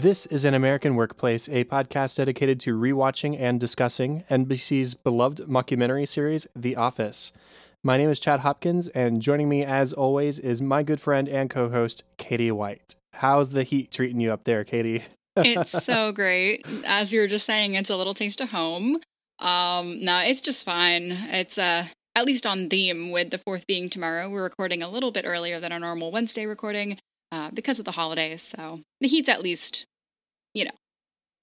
This is An American Workplace, a podcast dedicated to rewatching and discussing NBC's beloved mockumentary series, The Office. My name is Chad Hopkins, and joining me, as always, is my good friend and co host, Katie White. How's the heat treating you up there, Katie? it's so great. As you were just saying, it's a little taste of home. Um, no, it's just fine. It's uh, at least on theme with the fourth being tomorrow. We're recording a little bit earlier than our normal Wednesday recording uh, because of the holidays. So the heat's at least, you know,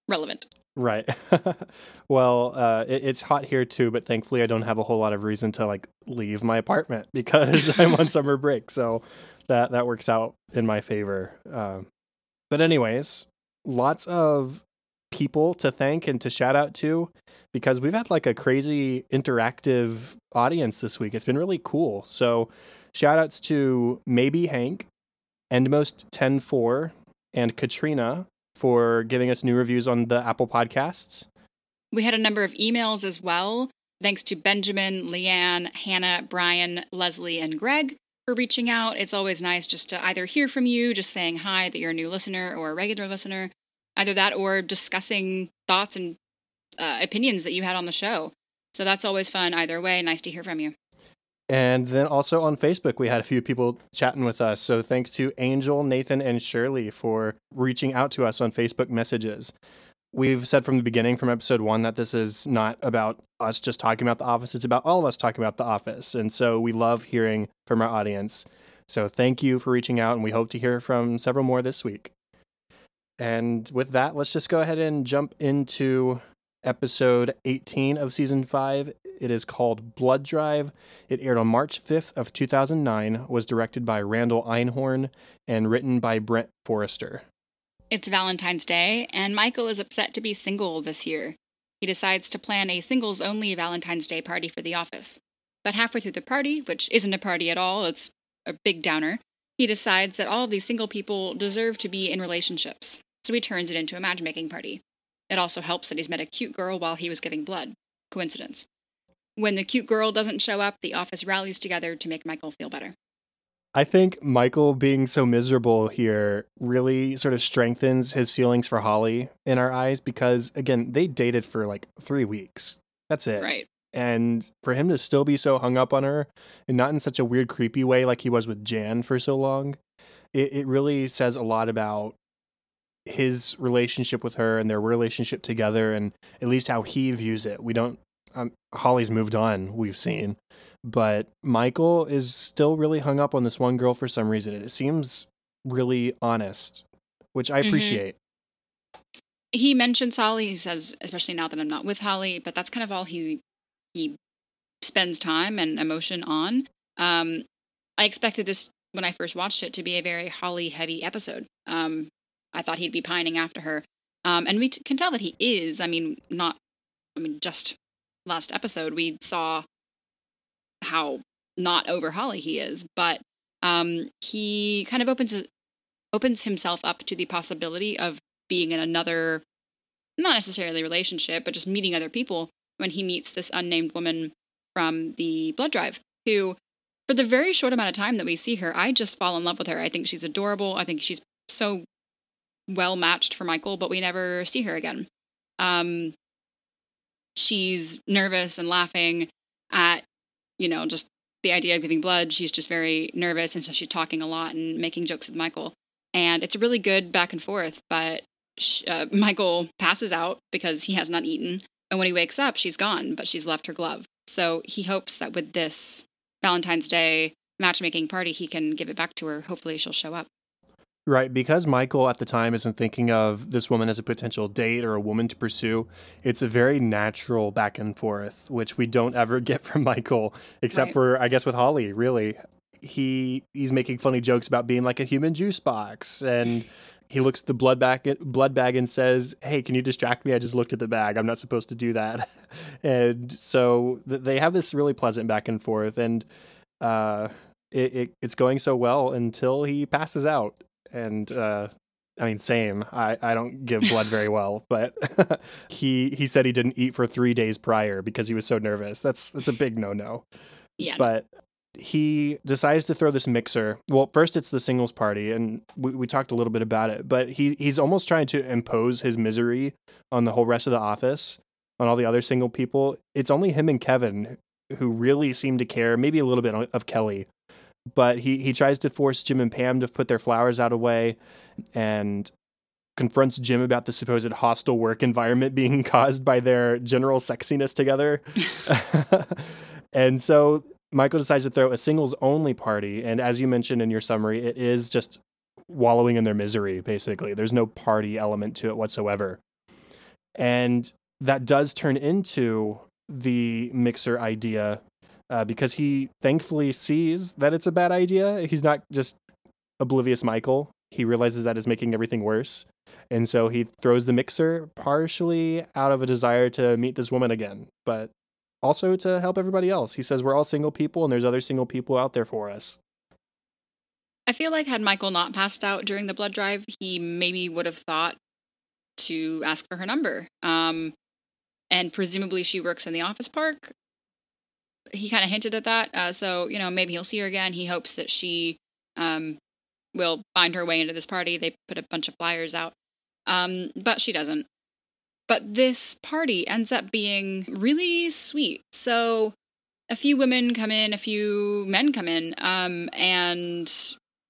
relevant. Right. well, uh, it, it's hot here too, but thankfully I don't have a whole lot of reason to like leave my apartment because I'm on summer break. So that that works out in my favor. Um, but anyways, lots of people to thank and to shout out to because we've had like a crazy interactive audience this week. It's been really cool. So shout outs to maybe Hank, Endmost 104, and Katrina for giving us new reviews on the Apple Podcasts. We had a number of emails as well. Thanks to Benjamin, Leanne, Hannah, Brian, Leslie, and Greg for reaching out. It's always nice just to either hear from you, just saying hi that you're a new listener or a regular listener, either that or discussing thoughts and uh, opinions that you had on the show. So that's always fun either way. Nice to hear from you. And then also on Facebook, we had a few people chatting with us. So thanks to Angel, Nathan, and Shirley for reaching out to us on Facebook messages. We've said from the beginning, from episode one, that this is not about us just talking about the office. It's about all of us talking about the office. And so we love hearing from our audience. So thank you for reaching out, and we hope to hear from several more this week. And with that, let's just go ahead and jump into episode 18 of season 5. It is called Blood Drive. It aired on March 5th of 2009, was directed by Randall Einhorn and written by Brent Forrester. It's Valentine's Day, and Michael is upset to be single this year. He decides to plan a singles only Valentine's Day party for the office. But halfway through the party, which isn't a party at all, it's a big downer, he decides that all of these single people deserve to be in relationships. So he turns it into a matchmaking party. It also helps that he's met a cute girl while he was giving blood. Coincidence. When the cute girl doesn't show up, the office rallies together to make Michael feel better. I think Michael being so miserable here really sort of strengthens his feelings for Holly in our eyes because, again, they dated for like three weeks. That's it. Right. And for him to still be so hung up on her and not in such a weird, creepy way like he was with Jan for so long, it, it really says a lot about his relationship with her and their relationship together and at least how he views it. We don't um, Holly's moved on, we've seen, but Michael is still really hung up on this one girl for some reason. It seems really honest, which I appreciate. Mm-hmm. He mentions Holly. He says, especially now that I'm not with Holly, but that's kind of all he he spends time and emotion on. Um, I expected this when I first watched it to be a very Holly heavy episode. Um, I thought he'd be pining after her. Um, and we t- can tell that he is. I mean, not, I mean, just last episode, we saw how not over Holly he is, but um, he kind of opens opens himself up to the possibility of being in another, not necessarily relationship, but just meeting other people when he meets this unnamed woman from the blood drive who for the very short amount of time that we see her i just fall in love with her i think she's adorable i think she's so well matched for Michael, but we never see her again. Um, she's nervous and laughing at, you know, just the idea of giving blood. She's just very nervous, and so she's talking a lot and making jokes with Michael. And it's a really good back and forth, but she, uh, Michael passes out because he has not eaten. And when he wakes up, she's gone, but she's left her glove. So he hopes that with this Valentine's Day matchmaking party, he can give it back to her. Hopefully, she'll show up. Right, because Michael at the time isn't thinking of this woman as a potential date or a woman to pursue. It's a very natural back and forth, which we don't ever get from Michael, except right. for I guess with Holly. Really, he he's making funny jokes about being like a human juice box, and he looks at the blood bag blood bag and says, "Hey, can you distract me? I just looked at the bag. I'm not supposed to do that." and so th- they have this really pleasant back and forth, and uh, it, it it's going so well until he passes out and uh, I mean, same. I, I don't give blood very well, but he he said he didn't eat for three days prior because he was so nervous. That's that's a big no no. Yeah. But he decides to throw this mixer. Well, first it's the singles party, and we, we talked a little bit about it, but he he's almost trying to impose his misery on the whole rest of the office, on all the other single people. It's only him and Kevin who really seem to care, maybe a little bit of Kelly. But he, he tries to force Jim and Pam to put their flowers out of way and confronts Jim about the supposed hostile work environment being caused by their general sexiness together. and so Michael decides to throw a singles only party. And as you mentioned in your summary, it is just wallowing in their misery, basically. There's no party element to it whatsoever. And that does turn into the mixer idea uh, because he thankfully sees that it's a bad idea. He's not just oblivious Michael. He realizes that is making everything worse. And so he throws the mixer partially out of a desire to meet this woman again, but also to help everybody else. He says we're all single people and there's other single people out there for us. I feel like had Michael not passed out during the blood drive, he maybe would have thought to ask for her number. Um, and presumably she works in the office park. He kind of hinted at that. Uh, so, you know, maybe he'll see her again. He hopes that she um, will find her way into this party. They put a bunch of flyers out, um, but she doesn't. But this party ends up being really sweet. So a few women come in, a few men come in, um, and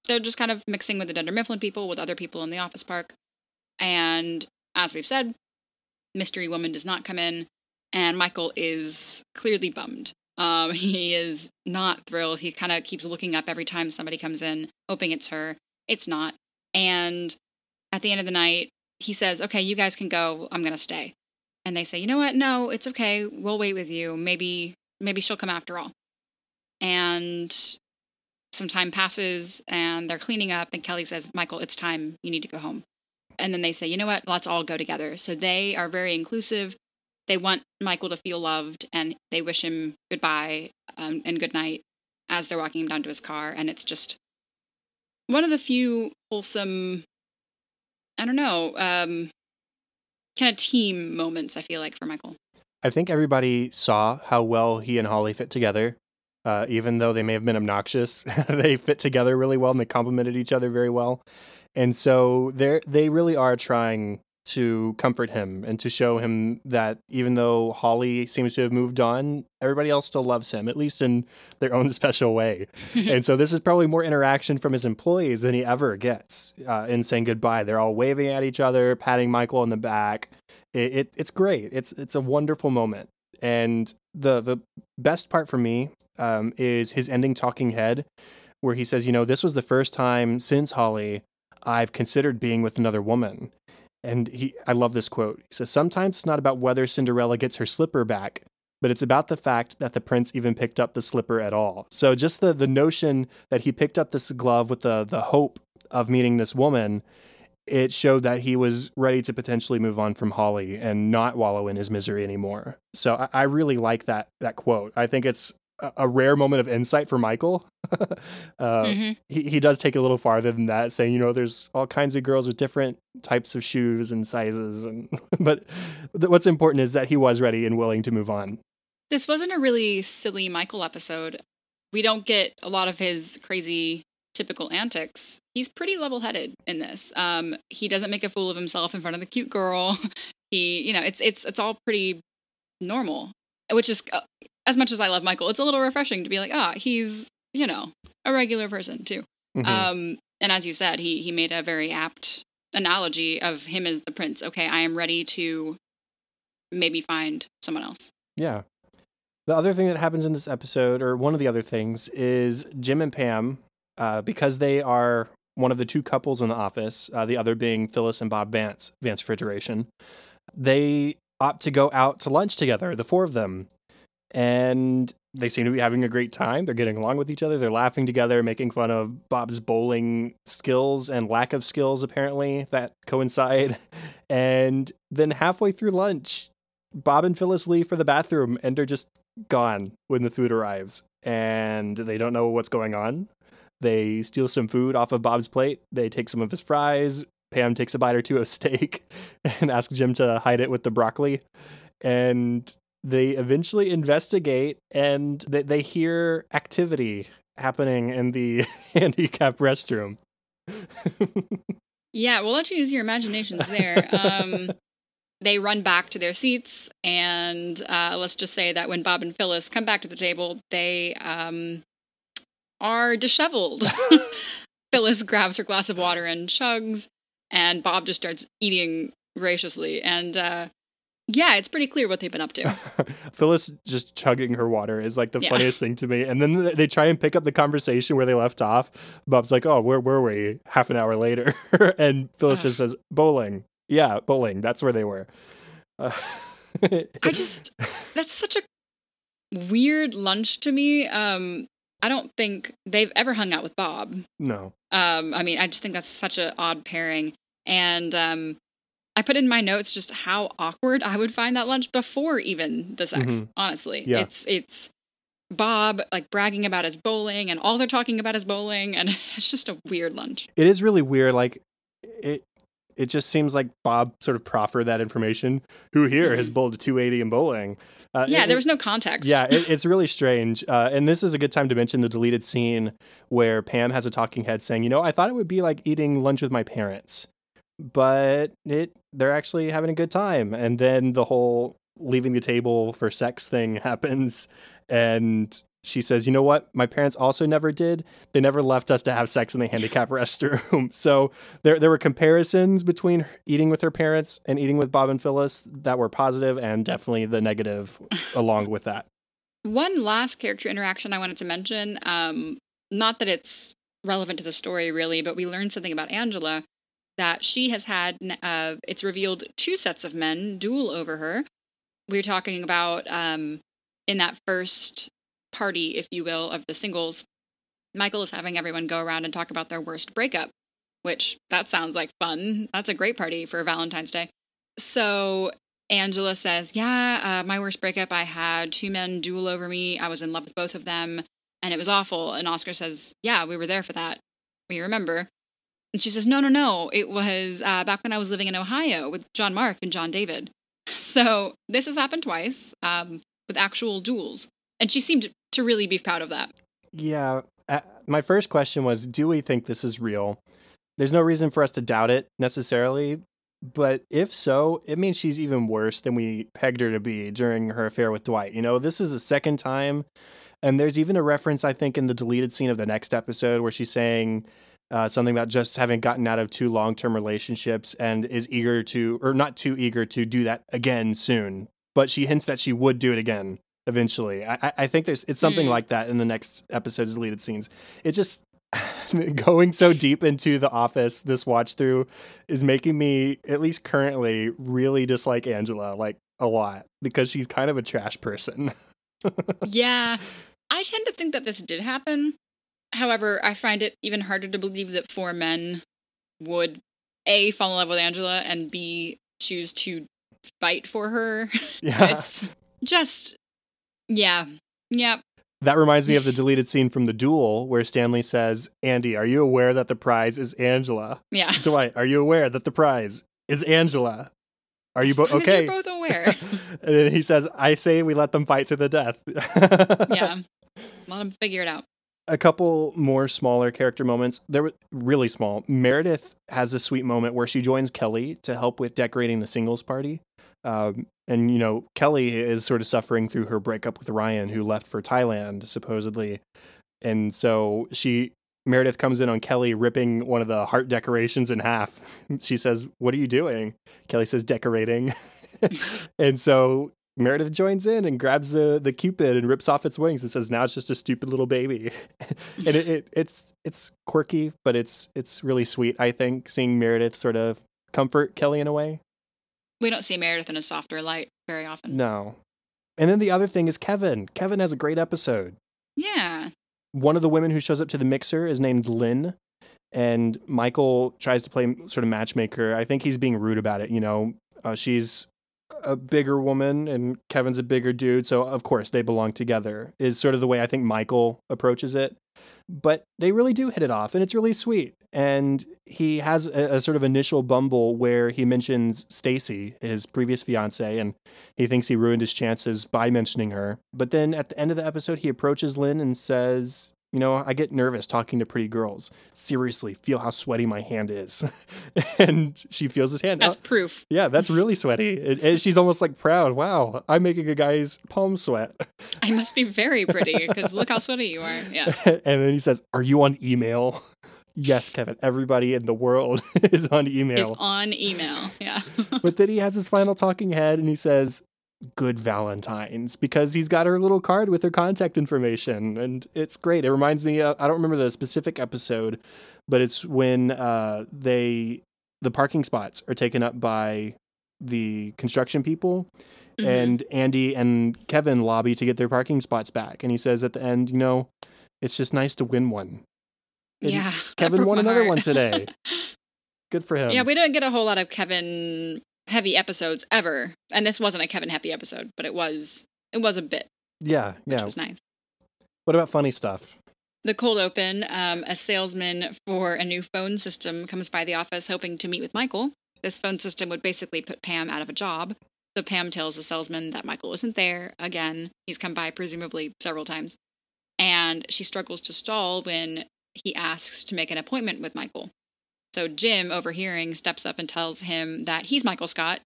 they're just kind of mixing with the Dunder Mifflin people, with other people in the office park. And as we've said, Mystery Woman does not come in, and Michael is clearly bummed. Um, he is not thrilled. He kind of keeps looking up every time somebody comes in, hoping it's her. It's not. And at the end of the night, he says, Okay, you guys can go. I'm going to stay. And they say, You know what? No, it's okay. We'll wait with you. Maybe, maybe she'll come after all. And some time passes and they're cleaning up. And Kelly says, Michael, it's time. You need to go home. And then they say, You know what? Let's all go together. So they are very inclusive. They want Michael to feel loved and they wish him goodbye um, and good night as they're walking him down to his car. And it's just one of the few wholesome I don't know, um, kind of team moments, I feel like, for Michael. I think everybody saw how well he and Holly fit together. Uh, even though they may have been obnoxious, they fit together really well and they complemented each other very well. And so they they really are trying to comfort him and to show him that even though Holly seems to have moved on, everybody else still loves him, at least in their own special way. and so this is probably more interaction from his employees than he ever gets uh, in saying goodbye. They're all waving at each other, patting Michael on the back. It, it, it's great. It's it's a wonderful moment. And the the best part for me um, is his ending talking head, where he says, you know, this was the first time since Holly I've considered being with another woman. And he, I love this quote. He says, Sometimes it's not about whether Cinderella gets her slipper back, but it's about the fact that the prince even picked up the slipper at all. So just the, the notion that he picked up this glove with the, the hope of meeting this woman, it showed that he was ready to potentially move on from Holly and not wallow in his misery anymore. So I, I really like that that quote. I think it's a rare moment of insight for Michael. uh, mm-hmm. he, he does take a little farther than that, saying, you know, there's all kinds of girls with different types of shoes and sizes. And but th- what's important is that he was ready and willing to move on. This wasn't a really silly Michael episode. We don't get a lot of his crazy typical antics. He's pretty level headed in this. Um, he doesn't make a fool of himself in front of the cute girl. he, you know, it's it's it's all pretty normal, which is uh, as much as I love Michael, it's a little refreshing to be like, ah, he's you know a regular person too. Mm-hmm. Um, and as you said, he he made a very apt analogy of him as the prince. Okay, I am ready to maybe find someone else. Yeah. The other thing that happens in this episode, or one of the other things, is Jim and Pam, uh, because they are one of the two couples in the office, uh, the other being Phyllis and Bob Vance, Vance Refrigeration, they opt to go out to lunch together, the four of them and they seem to be having a great time. They're getting along with each other. They're laughing together, making fun of Bob's bowling skills and lack of skills, apparently, that coincide. And then halfway through lunch, Bob and Phyllis leave for the bathroom and they're just gone when the food arrives. And they don't know what's going on. They steal some food off of Bob's plate. They take some of his fries. Pam takes a bite or two of steak and asks Jim to hide it with the broccoli. And they eventually investigate and they, they hear activity happening in the handicap restroom. yeah, we'll let you use your imaginations there. Um, they run back to their seats, and uh, let's just say that when Bob and Phyllis come back to the table, they um, are disheveled. Phyllis grabs her glass of water and chugs, and Bob just starts eating voraciously. And uh, yeah, it's pretty clear what they've been up to. Phyllis just chugging her water is like the yeah. funniest thing to me. And then they try and pick up the conversation where they left off. Bob's like, "Oh, where were we?" Half an hour later, and Phyllis just says, "Bowling." Yeah, bowling. That's where they were. Uh, I just that's such a weird lunch to me. Um, I don't think they've ever hung out with Bob. No. Um, I mean, I just think that's such an odd pairing. And um, I put in my notes just how awkward I would find that lunch before even the sex. Mm-hmm. Honestly, yeah. it's it's Bob like bragging about his bowling, and all they're talking about is bowling, and it's just a weird lunch. It is really weird. Like it, it just seems like Bob sort of proffered that information. Who here has mm-hmm. bowled a 280 in bowling? Uh, yeah, it, there was no context. Yeah, it, it's really strange. Uh, and this is a good time to mention the deleted scene where Pam has a talking head saying, "You know, I thought it would be like eating lunch with my parents, but it they're actually having a good time." And then the whole leaving the table for sex thing happens, and she says, "You know what? My parents also never did. They never left us to have sex in the handicap restroom." So there there were comparisons between eating with her parents and eating with Bob and Phyllis that were positive and definitely the negative along with that. One last character interaction I wanted to mention, um, not that it's relevant to the story really, but we learned something about Angela that she has had uh, it's revealed two sets of men duel over her. We are talking about um, in that first party, if you will, of the singles, Michael is having everyone go around and talk about their worst breakup, which that sounds like fun. That's a great party for Valentine's Day. So Angela says, Yeah, uh, my worst breakup, I had two men duel over me. I was in love with both of them, and it was awful. And Oscar says, Yeah, we were there for that. We remember. And she says, No, no, no. It was uh, back when I was living in Ohio with John Mark and John David. So this has happened twice um, with actual duels. And she seemed to really be proud of that. Yeah. Uh, my first question was Do we think this is real? There's no reason for us to doubt it necessarily. But if so, it means she's even worse than we pegged her to be during her affair with Dwight. You know, this is the second time. And there's even a reference, I think, in the deleted scene of the next episode where she's saying, uh, something about just having gotten out of two long term relationships and is eager to, or not too eager to do that again soon. But she hints that she would do it again eventually. I, I think there's it's something mm. like that in the next episode's deleted scenes. It just going so deep into the office this watch through is making me at least currently really dislike Angela like a lot because she's kind of a trash person. yeah. I tend to think that this did happen. However, I find it even harder to believe that four men would A fall in love with Angela and B choose to fight for her. Yeah. it's just yeah. Yep. That reminds me of the deleted scene from the duel where Stanley says, Andy, are you aware that the prize is Angela? Yeah. Dwight, are you aware that the prize is Angela? Are you both okay? You're both aware. and then he says, I say we let them fight to the death. yeah. Let them figure it out. A couple more smaller character moments. They were really small. Meredith has a sweet moment where she joins Kelly to help with decorating the singles party. Um, and you know Kelly is sort of suffering through her breakup with Ryan, who left for Thailand supposedly, and so she Meredith comes in on Kelly ripping one of the heart decorations in half. She says, "What are you doing?" Kelly says, "Decorating," and so Meredith joins in and grabs the the cupid and rips off its wings and says, "Now it's just a stupid little baby," and it, it, it's it's quirky, but it's it's really sweet. I think seeing Meredith sort of comfort Kelly in a way. We don't see Meredith in a softer light very often. No. And then the other thing is Kevin. Kevin has a great episode. Yeah. One of the women who shows up to the mixer is named Lynn, and Michael tries to play sort of matchmaker. I think he's being rude about it. You know, uh, she's a bigger woman and Kevin's a bigger dude, so of course they belong together. Is sort of the way I think Michael approaches it. But they really do hit it off, and it's really sweet. And he has a, a sort of initial bumble where he mentions Stacy, his previous fiance, and he thinks he ruined his chances by mentioning her. But then at the end of the episode, he approaches Lynn and says, you know, I get nervous talking to pretty girls. Seriously, feel how sweaty my hand is. and she feels his hand. That's Oh, proof. yeah, that's really sweaty. And- and she's almost like proud. Wow, I'm making a guy's palm sweat. I must be very pretty because look how sweaty you are. Yeah. and then he says, Are you on email? Yes, Kevin. Everybody in the world is on email. Is on email. Yeah. but then he has his final talking head and he says, Good Valentine's, because he's got her little card with her contact information. And it's great. It reminds me, of, I don't remember the specific episode, but it's when uh, they, the parking spots are taken up by the construction people. Mhm. And Andy and Kevin lobby to get their parking spots back. And he says at the end, You know, it's just nice to win one. And yeah. Kevin won another one today. Good for him. yeah, we didn't get a whole lot of Kevin heavy episodes ever. And this wasn't a Kevin Happy episode, but it was it was a bit, yeah, which yeah. was nice. What about funny stuff? The cold open, um, a salesman for a new phone system comes by the office hoping to meet with Michael. This phone system would basically put Pam out of a job. So Pam tells the salesman that Michael isn't there again. He's come by presumably several times. And she struggles to stall when he asks to make an appointment with Michael. So Jim, overhearing, steps up and tells him that he's Michael Scott,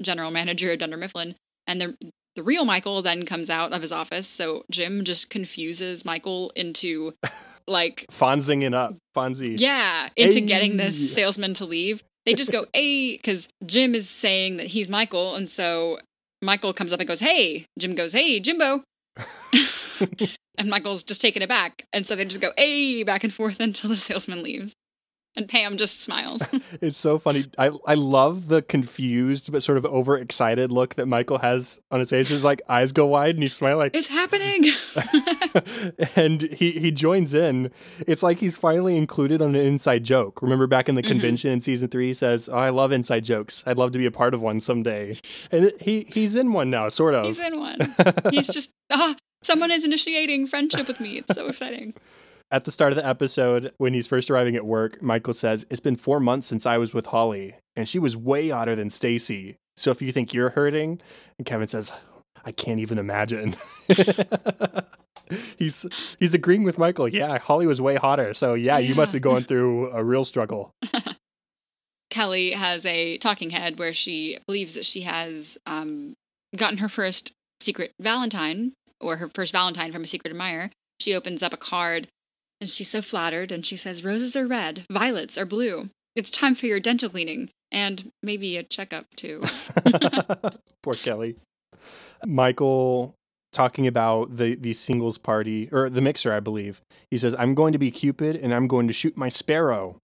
general manager of Dunder Mifflin, and the the real Michael then comes out of his office. So Jim just confuses Michael into like Fonzing it up. Fonzie. yeah, into getting this salesman to leave. They just go, hey, because Jim is saying that he's Michael. And so Michael comes up and goes, hey. Jim goes, hey, Jimbo. and Michael's just taken it back. And so they just go, hey, back and forth until the salesman leaves. And Pam just smiles. It's so funny. I I love the confused but sort of overexcited look that Michael has on his face. His like eyes go wide and he's smiling like it's happening. and he he joins in. It's like he's finally included on an inside joke. Remember back in the Mhm. convention in season three, he says, "Oh, I love inside jokes. I'd love to be a part of one someday." And he he's in one now, sort of. He's in one. He's just, ah, someone is initiating friendship with me. It's so exciting. At the start of the episode, when he's first arriving at work, Michael says, It's been four months since I was with Holly, and she was way hotter than Stacy. So if you think you're hurting, and Kevin says, I can't even imagine. he's he's agreeing with Michael. Yeah, Holly was way hotter. So yeah, you must be going through a real struggle. Kelly has a talking head where she believes that she has um, gotten her first secret Valentine or her first Valentine from a secret admirer. She opens up a card and she's so flattered and she says, Roses are red, violets are blue. It's time for your dental cleaning and maybe a checkup too. Poor Kelly. Michael talking about the the singles party or the mixer, I believe. He says, "I'm going to be Cupid and I'm going to shoot my sparrow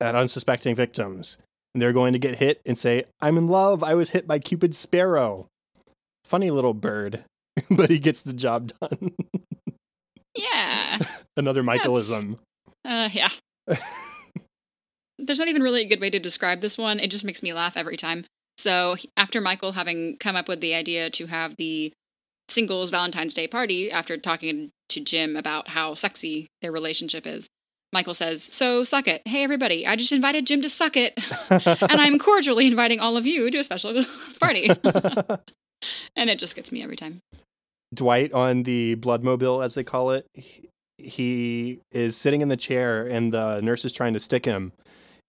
at unsuspecting victims, and they're going to get hit and say, "I'm in love. I was hit by Cupid's sparrow." Funny little bird, but he gets the job done. Yeah. Another Michaelism. Uh, yeah. There's not even really a good way to describe this one. It just makes me laugh every time. So after Michael having come up with the idea to have the singles Valentine's Day party, after talking to Jim about how sexy their relationship is, Michael says, "So suck it. Hey everybody, I just invited Jim to suck it, and I'm cordially inviting all of you to a special party." and it just gets me every time. Dwight on the bloodmobile, as they call it, he- he is sitting in the chair and the nurse is trying to stick him.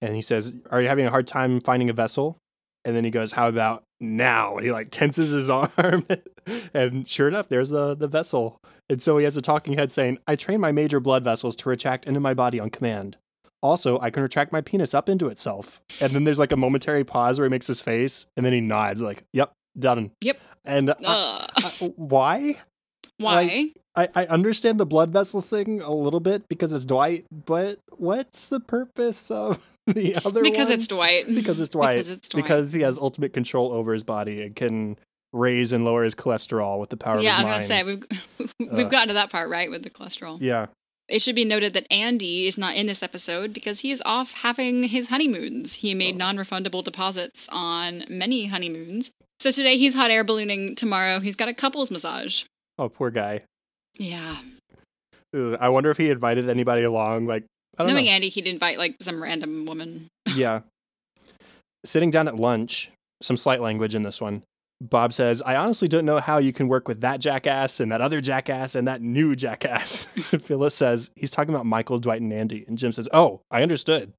And he says, Are you having a hard time finding a vessel? And then he goes, How about now? And he like tenses his arm. and sure enough, there's the, the vessel. And so he has a talking head saying, I train my major blood vessels to retract into my body on command. Also, I can retract my penis up into itself. And then there's like a momentary pause where he makes his face and then he nods, like, Yep, done. Yep. And uh, Ugh. uh, why? Why? I, I understand the blood vessels thing a little bit because it's Dwight, but what's the purpose of the other because one? it's Dwight. because it's Dwight. Because it's Dwight. Because he has ultimate control over his body and can raise and lower his cholesterol with the power of. yeah, I was gonna say we've we've Uh, gotten to that part right with the cholesterol. yeah. It should be noted that Andy is not in this episode because he is off having his honeymoons. He made Oh. non-refundable deposits on many honeymoons. So today he's hot air ballooning. Tomorrow he's got a couples massage. Oh, poor guy. Yeah, I wonder if he invited anybody along. Like, I don't Knowing know. Andy, he'd invite like some random woman. yeah. Sitting down at lunch, some slight language in this one. Bob says, I honestly don't know how you can work with that jackass and that other jackass and that new jackass. Phyllis says, he's talking about Michael, Dwight, and Andy. And Jim says, Oh, I understood.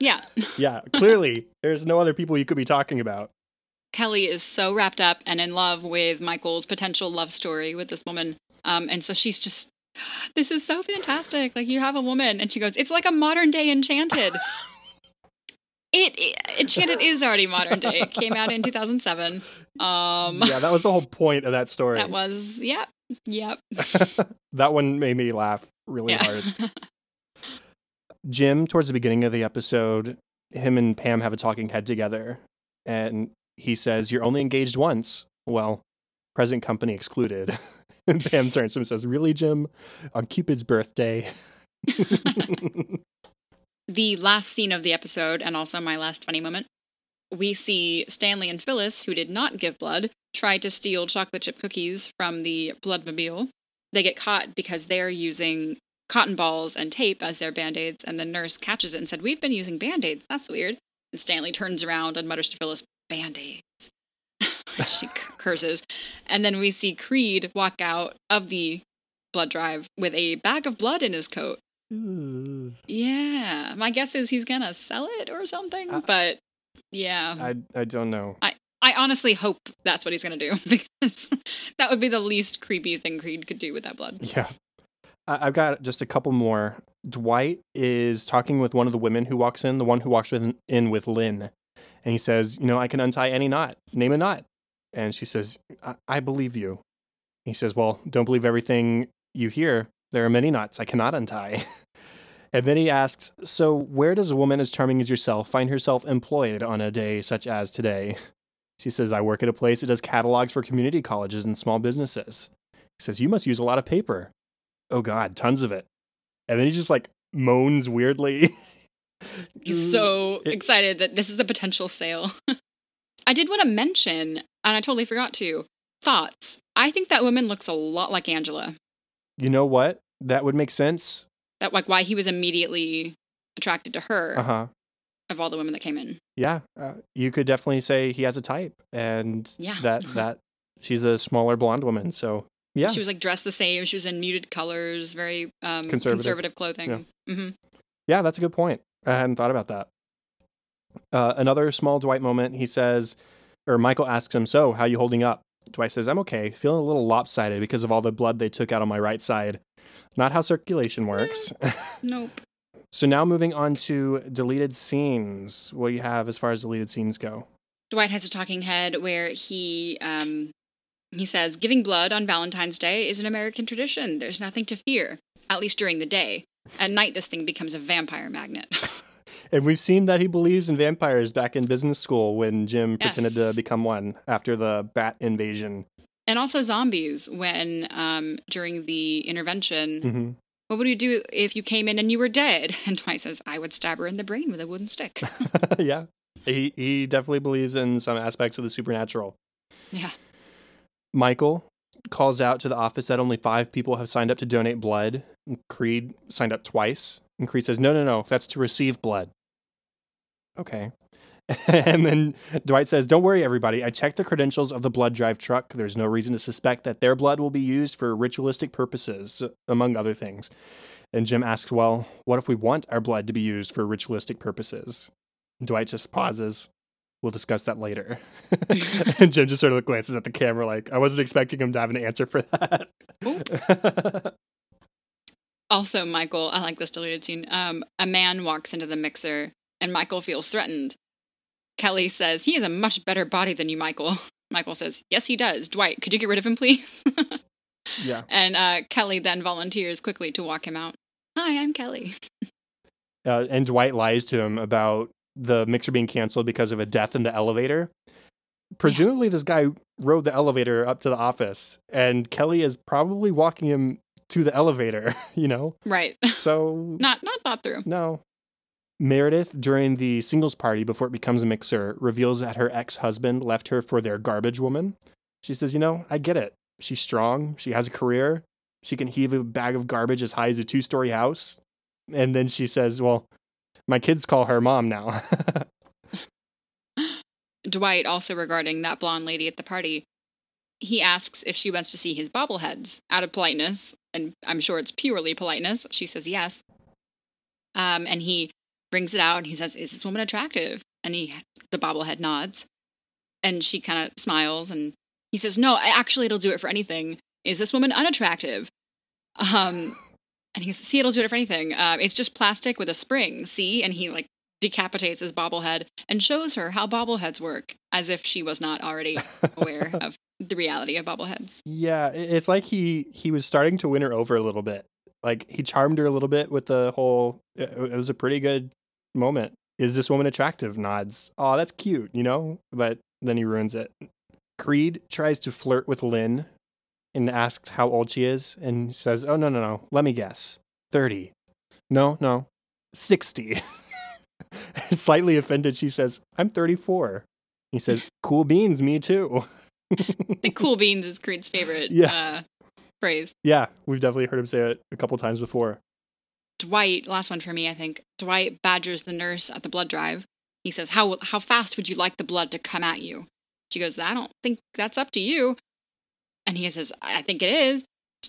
Yeah. Yeah, clearly there's no other people you could be talking about. Kelly is so wrapped up and in love with Michael's potential love story with this woman. Um, and so she's just, this is so fantastic. Like you have a woman, and she goes, it's like a modern day Enchanted. it, it Enchanted is already modern day. It came out in 2007. Um, Yeah, that was the whole point of that story. that was, yep, yep. that one made me laugh really Yeah. hard. Jim, towards the beginning of the episode, him and Pam have a talking head together, and he says, You're only engaged once. Well, present company excluded. and Pam turns to him and says, Really, Jim? On Cupid's birthday? the last scene of the episode, and also my last funny moment, we see Stanley and Phyllis, who did not give blood, try to steal chocolate chip cookies from the Bloodmobile. They get caught because they're using cotton balls and tape as their band aids, and the nurse catches it and said, We've been using band aids. That's weird. And Stanley turns around and mutters to Phyllis, Band aids. she curses. And then we see Creed walk out of the blood drive with a bag of blood in his coat. Yeah, my guess is he's gonna sell it or something. Uh, but yeah, I, I don't know. I honestly hope that's what he's gonna do because that would be the least creepy thing Creed could do with that blood. Yeah. I- I've got just a couple more. Dwight is talking with one of the women who walks in, the one who walks with, in with Lynn. And he says, You know, I can untie any knot. Name a knot. And she says, I, I believe you. He says, Well, don't believe everything you hear. There are many knots I cannot untie. and then he asks, So, where does a woman as charming as yourself find herself employed on a day such as today? She says, I work at a place that does catalogs for community colleges and small businesses. He says, You must use a lot of paper. Oh, God, tons of it. And then he just like moans weirdly. So It- excited that this is a potential sale. I did want to mention, and I totally forgot to. Thoughts. I think that woman looks a lot like Angela. You know what? That would make sense. That like why he was immediately attracted to her Uh huh. of all the women that came in. Yeah. Uh, you could definitely say he has a type and Yeah. that, that she's a smaller blonde woman. So, yeah. She was like dressed the same. She was in muted colors, very um, Conservative. conservative. clothing. hmm Yeah, that's a good point. I hadn't thought about that. Uh, another small Dwight moment. He says, or Michael asks him, "So, how you holding up?" Dwight says, "I'm okay. Feeling a little lopsided because of all the blood they took out on my right side. Not how circulation works." Nope. so now moving on to deleted scenes. What do you have as far as deleted scenes go? Dwight has a talking head where he um, he says, "Giving blood on Valentine's Day is an American tradition. There's nothing to fear, at least during the day. At night, this thing becomes a vampire magnet." And we've seen that he believes in vampires back in business school when Jim pretended to become one after the bat invasion. and also zombies when um, during the intervention. hmm What would you do if you came in and you were dead? And Dwight says, "I would stab her in the brain with a wooden stick." yeah. He he definitely believes in some aspects of the supernatural. yeah. Michael calls out to the office that only five people have signed up to donate blood. Creed signed up twice. And Creed says, No, no, no, that's to receive blood. Okay. and then Dwight says, Don't worry, everybody. I checked the credentials of the blood drive truck. There's no reason to suspect that their blood will be used for ritualistic purposes, among other things. And Jim asks, Well, what if we want our blood to be used for ritualistic purposes? And Dwight just pauses. We'll discuss that later. and Jim just sort of glances at the camera like, I wasn't expecting him to have an answer for that. Also, Michael, I like this deleted scene. Um, a man walks into the mixer, and Michael feels threatened. Kelly says, He has a much better body than you, Michael. Michael says, Yes, he does. Dwight, could you get rid of him, please? yeah. and uh, Kelly then volunteers quickly to walk him out. Hi, I'm Kelly. Uh, and Dwight lies to him about the mixer being canceled because of a death in the elevator. Presumably, this guy rode the elevator up to the office, and Kelly is probably walking him to the elevator, you know? Right. So, not not thought through. no. Meredith, during the singles party before it becomes a mixer, reveals that her ex husband left her for their garbage woman. She says, You know, I get it. She's strong, she has a career. She can heave a bag of garbage as high as a two story house. And then she says, Well, my kids call her mom now. Dwight, also regarding that blonde lady at the party, he asks if she wants to see his bobbleheads out of politeness, and I'm sure it's purely politeness. She says yes. Um, and he brings it out and he says, Is this woman attractive? And he, the bobblehead nods. And she kind of smiles and he says, No, actually, it'll do it for anything. Is this woman unattractive? Um, and he says, See, it'll do it for anything. Uh, it's just plastic with a spring, see? And he like decapitates his bobblehead and shows her how bobbleheads work as if she was not already aware of the reality of bobbleheads. Yeah, it's like he he was starting to win her over a little bit. Like he charmed her a little bit with the whole it was a pretty good moment. Is this woman attractive? Nods. Oh, that's cute, you know? But then he ruins it. Creed tries to flirt with Lynn and asks how old she is and says, "Oh no, no, no. Let me guess. 30." No, no. 60. Slightly offended, she says, I'm 34. He says, Cool beans, me too. the cool beans is Creed's favorite Yeah. uh, phrase. Yeah, we've definitely heard him say it a couple times before. Dwight, last one for me, I think. Dwight badgers the nurse at the blood drive. He says, "How how fast would you like the blood to come at you?" She goes, "I don't think that's up to you." And he says, "I think it is.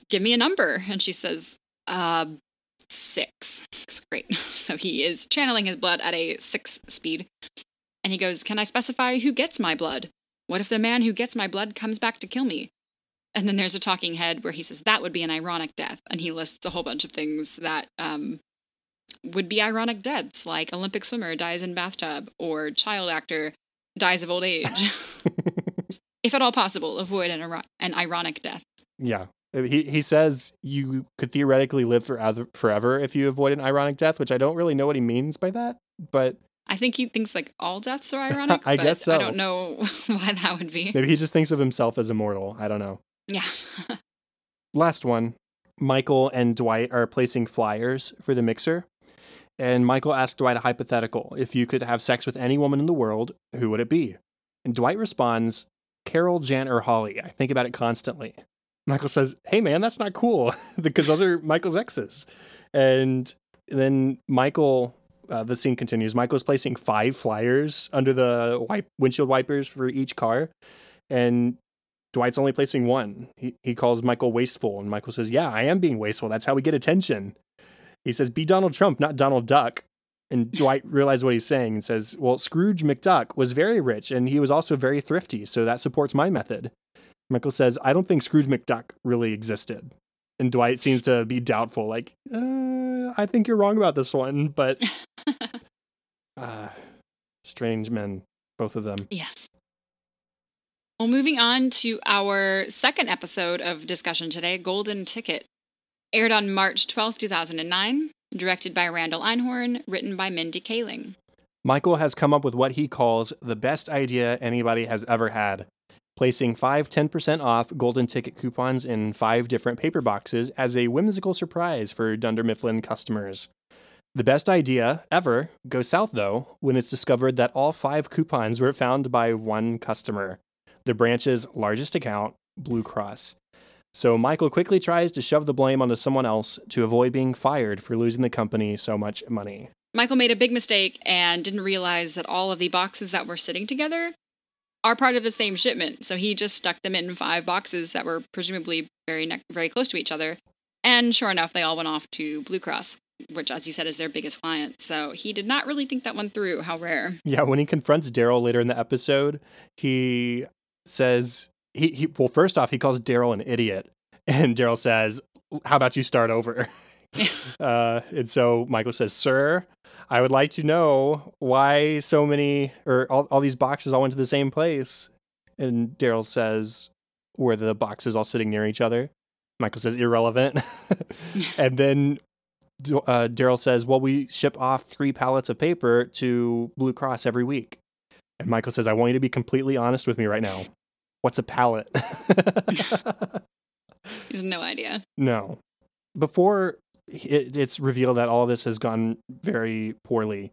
Give me a number." And she says, "Uh, six. It's great. So he is channeling his blood at a six speed. And he goes, "Can I specify who gets my blood? What if the man who gets my blood comes back to kill me?" And then there's a talking head where he says that would be an ironic death, and he lists a whole bunch of things that um, would be ironic deaths, like Olympic swimmer dies in bathtub, or child actor dies of old age. if at all possible, avoid an, an ironic death. Yeah. Uh, he he says you could theoretically live forever forever if you avoid an ironic death, which I don't really know what he means by that, but I think he thinks like all deaths are ironic. I guess so. I don't know why that would be. maybe he just thinks of himself as immortal. I don't know. Yeah. Last one. Michael and Dwight are placing flyers for the mixer. And Michael asks Dwight a hypothetical. If you could have sex with any woman in the world, who would it be? And Dwight responds, Carol, Jan, or Holly. I think about it constantly. Michael says, Hey man, that's not cool because those are Michael's exes. And then Michael, uh, the scene continues. Michael's placing five flyers under the wipe, windshield wipers for each car. And Dwight's only placing one. He, he calls Michael wasteful, and Michael says, Yeah, I am being wasteful. That's how we get attention. He says, Be Donald Trump, not Donald Duck. And Dwight realizes what he's saying and says, Well, Scrooge McDuck was very rich and he was also very thrifty, so that supports my method. Michael says, I don't think Scrooge McDuck really existed. And Dwight seems to be doubtful, like, uh, I think you're wrong about this one, but uh, strange men, both of them. Yes. Well, moving on to our second episode of discussion today Golden Ticket. Aired on March 12th, 2009, directed by Randall Einhorn, written by Mindy Kaling. Michael has come up with what he calls the best idea anybody has ever had, placing five 10% off golden ticket coupons in five different paper boxes as a whimsical surprise for Dunder Mifflin customers. The best idea ever goes south, though, when it's discovered that all five coupons were found by one customer, the branch's largest account, Blue Cross. So Michael quickly tries to shove the blame onto someone else to avoid being fired for losing the company so much money. Michael made a big mistake and didn't realize that all of the boxes that were sitting together are part of the same shipment. So he just stuck them in five boxes that were presumably very ne- very close to each other. And sure enough, they all went off to Blue Cross, which, as you said, is their biggest client. So he did not really think that one through. How rare. Yeah, when he confronts Darryl later in the episode, he says he, he well, first off, he calls Darryl an idiot, and Darryl says, "How about you start over?" uh, and so Michael says, "Sir, I would like to know why so many or all, all these boxes all went to the same place." And Darryl says, "Were the boxes all sitting near each other?" Michael says, "Irrelevant." and then uh, Darryl says, "Well, we ship off three pallets of paper to Blue Cross every week." And Michael says, "I want you to be completely honest with me right now. What's a pallet?" He has no idea. no. Before it, it's revealed that all this has gone very poorly,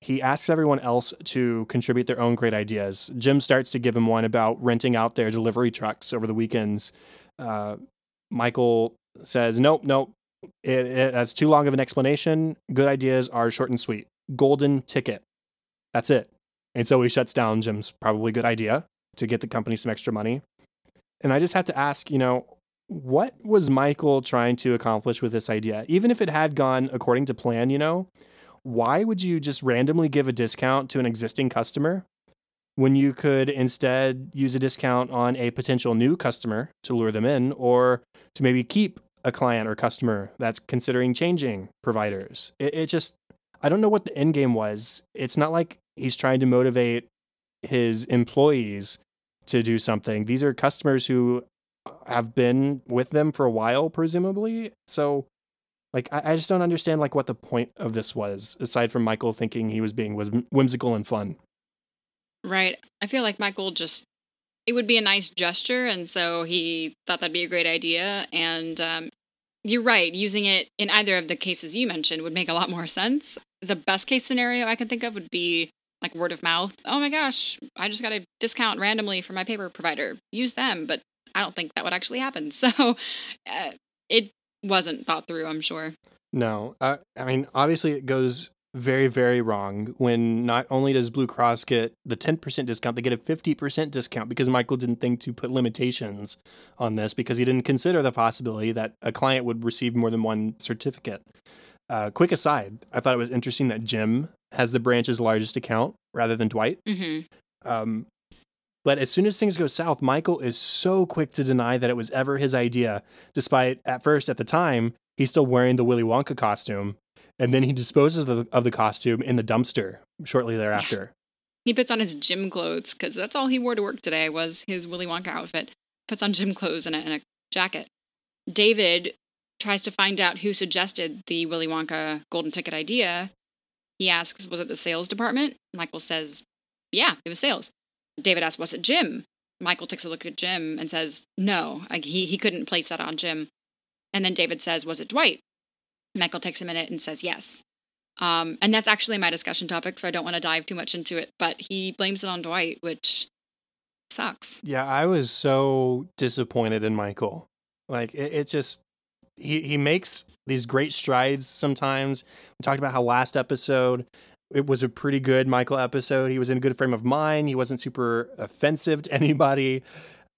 he asks everyone else to contribute their own great ideas. Jim starts to give him one about renting out their delivery trucks over the weekends. Uh, Michael says, nope, nope. It, it, that's too long of an explanation. Good ideas are short and sweet. Golden ticket. That's it. And so he shuts down Jim's probably good idea to get the company some extra money. And I just have to ask, you know, what was Michael trying to accomplish with this idea? Even if it had gone according to plan, you know, why would you just randomly give a discount to an existing customer when you could instead use a discount on a potential new customer to lure them in or to maybe keep a client or customer that's considering changing providers? It, it just, I don't know what the end game was. It's not like he's trying to motivate his employees to do something. These are customers who have been with them for a while, presumably. So, like, I, I just don't understand like what the point of this was, aside from Michael thinking he was being whimsical and fun. Right. I feel like Michael just it would be a nice gesture, and so he thought that'd be a great idea. And um, you're right, using it in either of the cases you mentioned would make a lot more sense. The best case scenario I can think of would be like word of mouth. Oh my gosh, I just got a discount randomly from my paper provider. Use them, but I don't think that would actually happen. So uh, it wasn't thought through, I'm sure. No, uh, I mean, obviously it goes very, very wrong when not only does Blue Cross get the 10% discount, they get a 50% discount because Michael didn't think to put limitations on this because he didn't consider the possibility that a client would receive more than one certificate. Uh, quick aside, I thought it was interesting that Jim has the branch's largest account rather than Dwight. Mm-hmm. Um, but as soon as things go south, Michael is so quick to deny that it was ever his idea, despite at first, at the time, he's still wearing the Willy Wonka costume. And then he disposes of the, of the costume in the dumpster shortly thereafter. He puts on his gym clothes because that's all he wore to work today was his Willy Wonka outfit. Puts on gym clothes and a, and a jacket. David tries to find out who suggested the Willy Wonka golden ticket idea. He asks, Was it the sales department? Michael says, Yeah, it was sales. David asks, Was it Jim? Michael takes a look at Jim and says, No, like he, he couldn't place that on Jim. And then David says, Was it Dwight? Michael takes a minute and says, Yes. Um, and that's actually my discussion topic, so I don't want to dive too much into it. But he blames it on Dwight, which sucks. Yeah, I was so disappointed in Michael. Like, it, it just, he he makes these great strides sometimes. We talked about how last episode it was a pretty good Michael episode. He was in a good frame of mind. He wasn't super offensive to anybody.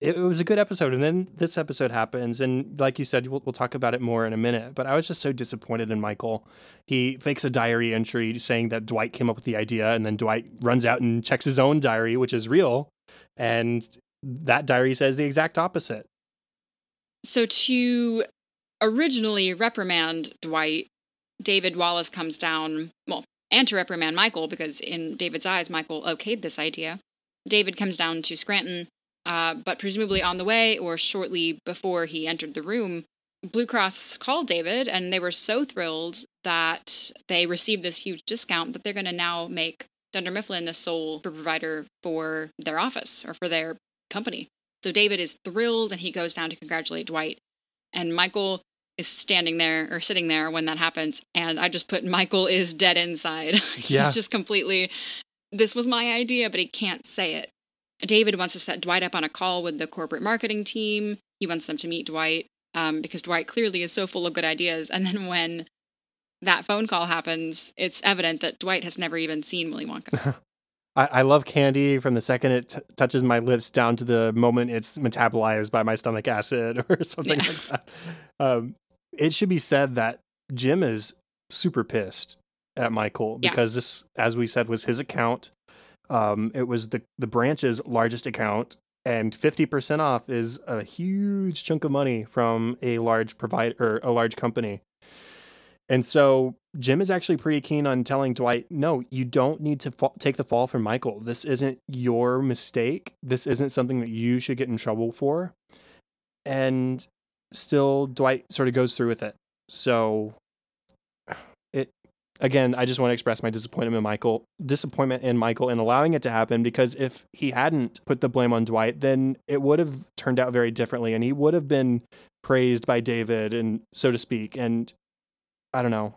It, was a good episode. And then this episode happens. And like you said, we'll, we'll talk about it more in a minute. But I was just so disappointed in Michael. He fakes a diary entry saying that Dwight came up with the idea. And then Dwight runs out and checks his own diary, which is real. And that diary says the exact opposite. So to originally reprimand Dwight, David Wallace comes down, well, and to reprimand Michael, because in David's eyes, Michael okayed this idea. David comes down to Scranton, uh, but presumably on the way or shortly before he entered the room, Blue Cross called David, and they were so thrilled that they received this huge discount that they're going to now make Dunder Mifflin the sole provider for their office or for their company. So David is thrilled, and he goes down to congratulate Dwight. And Michael is standing there or sitting there when that happens and i just put michael is dead inside yeah. he's just completely this was my idea but he can't say it david wants to set dwight up on a call with the corporate marketing team he wants them to meet dwight um, because dwight clearly is so full of good ideas and then when that phone call happens it's evident that dwight has never even seen willy wonka I, I love candy from the second it t- touches my lips down to the moment it's metabolized by my stomach acid or something yeah. like that. Um, it should be said that Jim is super pissed at Michael yeah. because this, as we said, was his account. Um, it was the the branch's largest account, and fifty percent off is a huge chunk of money from a large provider or a large company. And so Jim is actually pretty keen on telling Dwight, no, you don't need to fa- take the fall from Michael. This isn't your mistake. This isn't something that you should get in trouble for. And still Dwight sort of goes through with it. So it again, I just want to express my disappointment in Michael, disappointment in Michael in allowing it to happen because if he hadn't put the blame on Dwight, then it would have turned out very differently and he would have been praised by David and so to speak. And I don't know.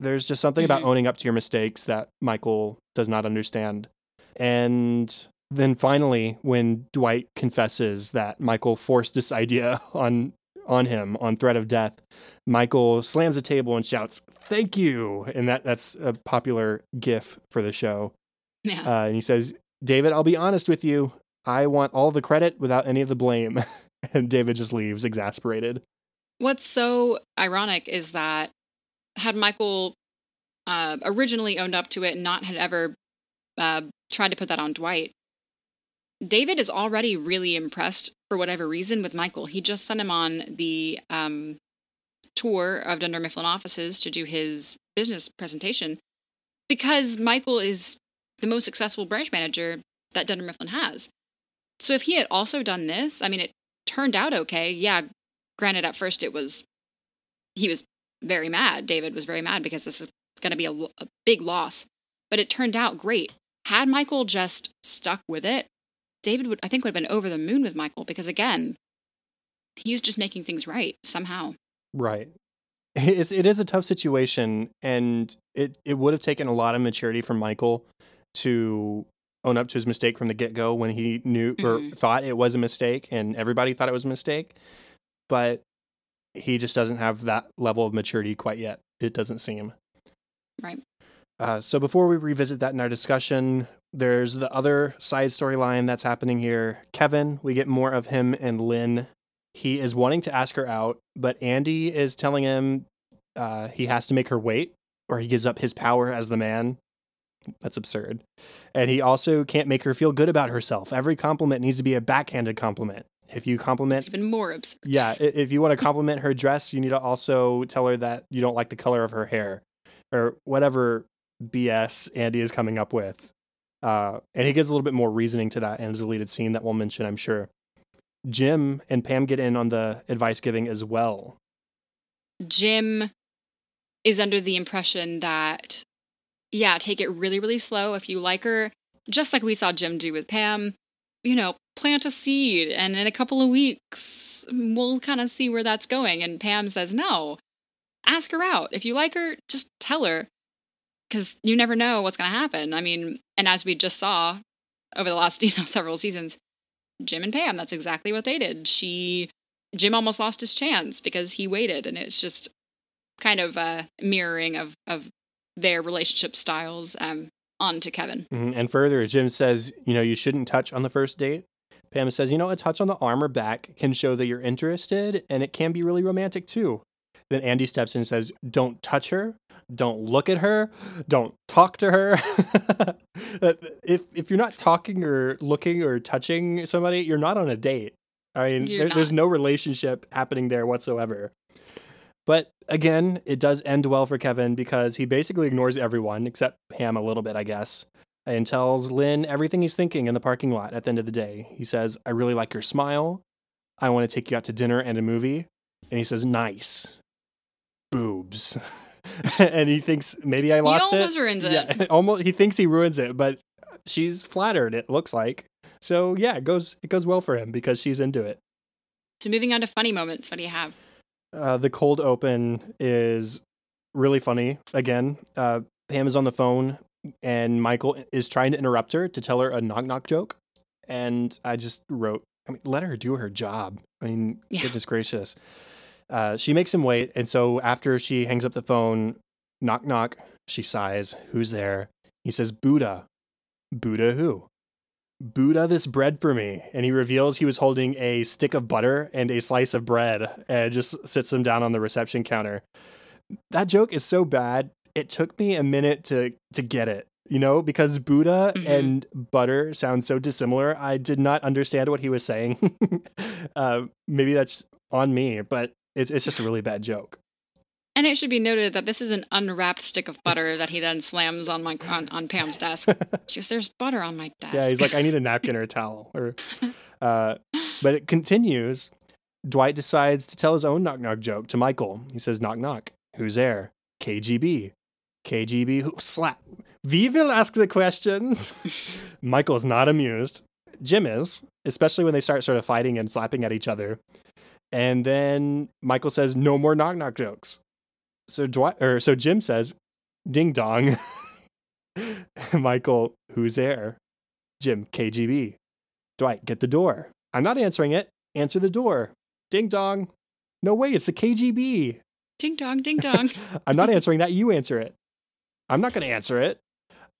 There's just something about mm-hmm. owning up to your mistakes that Michael does not understand. And then finally, when Dwight confesses that Michael forced this idea on on him on threat of death, Michael slams the table and shouts, "Thank you!" And that that's a popular GIF for the show. Yeah. Uh, and he says, "David, I'll be honest with you. I want all the credit without any of the blame." and David just leaves, exasperated. What's so ironic is that had Michael uh, originally owned up to it and not had ever uh, tried to put that on Dwight, David is already really impressed for whatever reason with Michael. He just sent him on the um, tour of Dunder Mifflin offices to do his business presentation because Michael is the most successful branch manager that Dunder Mifflin has. So if he had also done this, I mean, it turned out okay. Yeah, granted, at first it was, he was very mad. David was very mad because this is going to be a, a big loss, but it turned out great. Had Michael just stuck with it, David would, I think, would have been over the moon with Michael because, again, he's just making things right somehow. Right. It's, it is a tough situation, and it, it would have taken a lot of maturity from Michael to own up to his mistake from the get go when he knew or Mhm. thought it was a mistake, and everybody thought it was a mistake. But he just doesn't have that level of maturity quite yet, it doesn't seem. Right. Uh, so before we revisit that in our discussion, there's the other side storyline that's happening here. Kevin, we get more of him and Lynn. He is wanting to ask her out, but Andy is telling him uh, he has to make her wait, or he gives up his power as the man. That's absurd. And he also can't make her feel good about herself. Every compliment needs to be a backhanded compliment. If you compliment It's even more absurd. yeah, if you want to compliment her dress, you need to also tell her that you don't like the color of her hair or whatever BS Andy is coming up with. Uh, and he gives a little bit more reasoning to that in his deleted scene that we'll mention, I'm sure. Jim and Pam get in on the advice giving as well. Jim is under the impression that, yeah, take it really, really slow. If you like her, just like we saw Jim do with Pam, you know, plant a seed and in a couple of weeks, we'll kind of see where that's going. And Pam says, no, ask her out. If you like her, just tell her because you never know what's going to happen. I mean, and as we just saw over the last, you know, several seasons, Jim and Pam, that's exactly what they did. She Jim almost lost his chance because he waited, and it's just kind of a mirroring of of their relationship styles um, onto Kevin. Mhm. And further, Jim says, you know, you shouldn't touch on the first date. Pam says, you know, a touch on the arm or back can show that you're interested, and it can be really romantic too. Then Andy steps in and says, don't touch her, don't look at her, don't talk to her. if if you're not talking or looking or touching somebody, you're not on a date. I mean, there, there's no relationship happening there whatsoever. But again, it does end well for Kevin because he basically ignores everyone except Pam a little bit, I guess, and tells Lynn everything he's thinking in the parking lot at the end of the day. He says, I really like your smile. I want to take you out to dinner and a movie. And he says, nice. Boobs. and he thinks maybe I lost he it. almost ruins it. Yeah, almost. He thinks he ruins it, but she's flattered. It looks like. So yeah, it goes it goes well for him because she's into it. So moving on to funny moments, what do you have? Uh, the cold open is really funny. Again, uh, Pam is on the phone and Michael is trying to interrupt her to tell her a knock knock joke. And I just wrote, I mean, let her do her job. I mean, Yeah. goodness gracious. Uh, she makes him wait. And so after she hangs up the phone, knock knock, she sighs, Who's there? He says, Buddha. Buddha who? Buddha this bread for me. And he reveals he was holding a stick of butter and a slice of bread and just sits them down on the reception counter. That joke is so bad, it took me a minute to to get it. You know, because Buddha Mhm. and butter sound so dissimilar. I did not understand what he was saying. uh, maybe that's on me, but it's it's just a really bad joke. And it should be noted that this is an unwrapped stick of butter that he then slams on my on, on Pam's desk. She goes, "There's butter on my desk." Yeah, he's like, I need a napkin or a towel. Or, uh, but it continues. Dwight decides to tell his own knock knock joke to Michael. He says, "Knock knock. Who's there? KGB. KGB. Who slap? We will ask the questions." Michael's not amused. Jim is, especially when they start sort of fighting and slapping at each other. And then Michael says, "No more knock knock jokes." So Dwight, or so Jim says, "Ding dong." Michael, who's there? Jim, KGB. Dwight, get the door. I'm not answering it. Answer the door. Ding dong. No way, it's the KGB. Ding dong, ding dong. I'm not answering that. You answer it. I'm not going to answer it.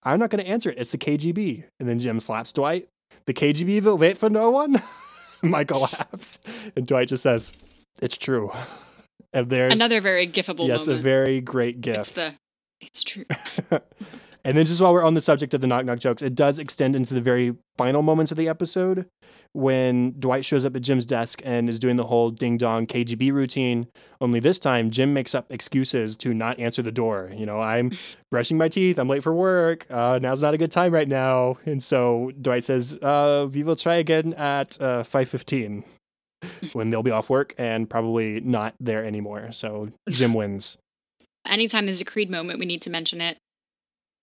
I'm not going to answer it. It's the KGB. And then Jim slaps Dwight. The KGB will wait for no one. Michael laughs. And Dwight just says, It's true. And there's Another very gifable yes, moment. a very great gift. it's the it's true. and then just while we're on the subject of the knock knock jokes, it does extend into the very final moments of the episode when Dwight shows up at Jim's desk and is doing the whole ding dong KGB routine. Only this time, Jim makes up excuses to not answer the door. You know, I'm brushing my teeth. I'm late for work. Uh, now's not a good time right now. And so Dwight says, uh, "We will try again at uh, five fifteen when they'll be off work and probably not there anymore." So Jim wins. Anytime there's a Creed moment, we need to mention it.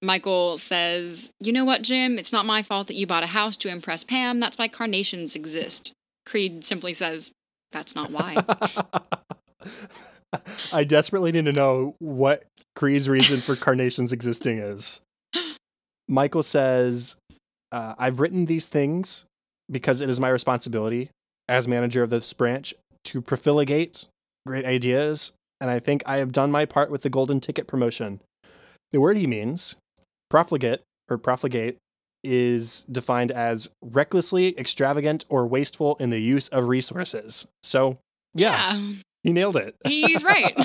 Michael says, You know what, Jim? It's not my fault that you bought a house to impress Pam. That's why carnations exist. Creed simply says, That's not why. I desperately need to know what Creed's reason for carnations existing is. Michael says, uh, I've written these things because it is my responsibility as manager of this branch to profligate great ideas, and I think I have done my part with the golden ticket promotion. The word he means, profligate or profligate, is defined as recklessly extravagant or wasteful in the use of resources. So, yeah. He nailed it. he's right.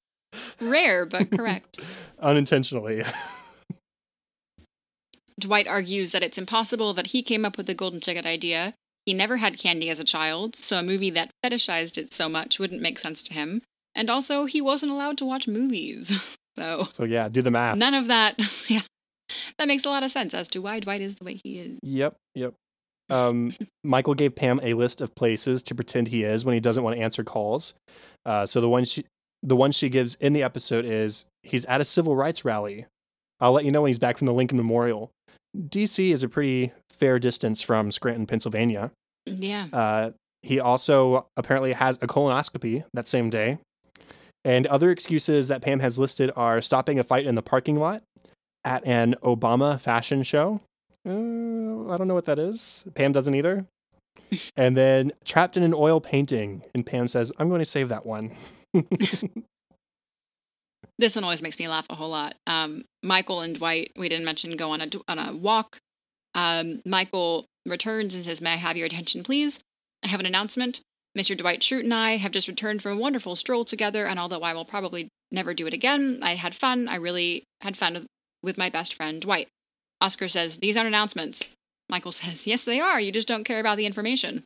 Rare, but correct. Unintentionally. Dwight argues that it's impossible that he came up with the golden ticket idea. He never had candy as a child, so a movie that fetishized it so much wouldn't make sense to him. And also, he wasn't allowed to watch movies. So, So yeah, do the math. none of that, yeah, that makes a lot of sense as to why Dwight is the way he is. Yep, yep. Um, Michael gave Pam a list of places to pretend he is when he doesn't want to answer calls. Uh, so the one she the one she gives in the episode is he's at a civil rights rally. I'll let you know when he's back from the Lincoln Memorial. DC is a pretty fair distance from Scranton, Pennsylvania. Yeah. Uh, he also apparently has a colonoscopy that same day. And other excuses that Pam has listed are stopping a fight in the parking lot, at an Obama fashion show. Uh, I don't know what that is. Pam doesn't either. and then trapped in an oil painting. And Pam says, I'm going to save that one. This one always makes me laugh a whole lot. Um, Michael and Dwight, we didn't mention, go on a on a walk. Um, Michael returns and says, "May I have your attention, please? I have an announcement. Mr. Dwight Schrute and I have just returned from a wonderful stroll together, and although I will probably never do it again, I had fun. I really had fun with, with my best friend Dwight." Oscar says, "These aren't announcements." Michael says, "Yes, they are. You just don't care about the information."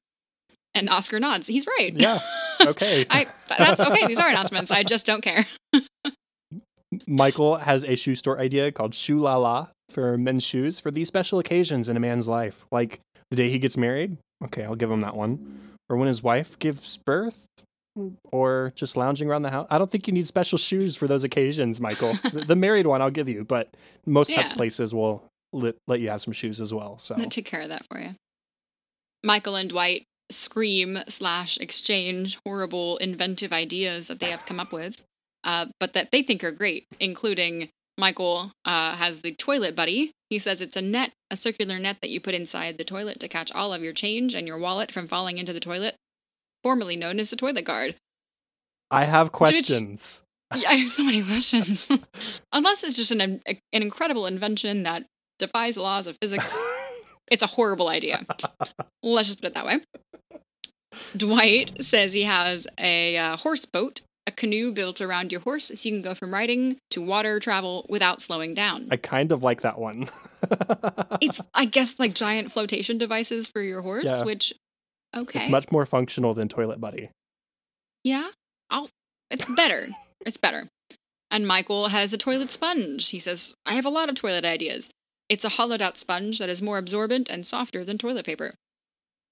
And Oscar nods. He's right. Yeah. Okay. I that's okay. These are announcements. I just don't care. Michael has a shoe store idea called Shoe La La for men's shoes for these special occasions in a man's life, like the day he gets married. Okay, I'll give him that one. Or when his wife gives birth, or just lounging around the house. I don't think you need special shoes for those occasions, Michael. the, the married one I'll give you, but most Tux Yeah. places will let, let you have some shoes as well. So That took care of that for you. Michael and Dwight scream slash exchange horrible inventive ideas that they have come up with, uh, but that they think are great, including Michael uh, has the toilet buddy. He says it's a net, a circular net that you put inside the toilet to catch all of your change and your wallet from falling into the toilet, formerly known as the toilet guard. I have which- questions. Yeah, I have so many questions. Unless it's just an, an incredible invention that defies the laws of physics It's a horrible idea. Let's just put it that way. Dwight says he has a uh, horse boat, canoe built around your horse so you can go from riding to water travel without slowing down. I kind of like that one. It's, I guess, like giant flotation devices for your horse, Yeah. which, okay. It's much more functional than Toilet Buddy. Yeah, I'll. It's better. it's better. And Michael has a toilet sponge. He says, I have a lot of toilet ideas. It's a hollowed out sponge that is more absorbent and softer than toilet paper.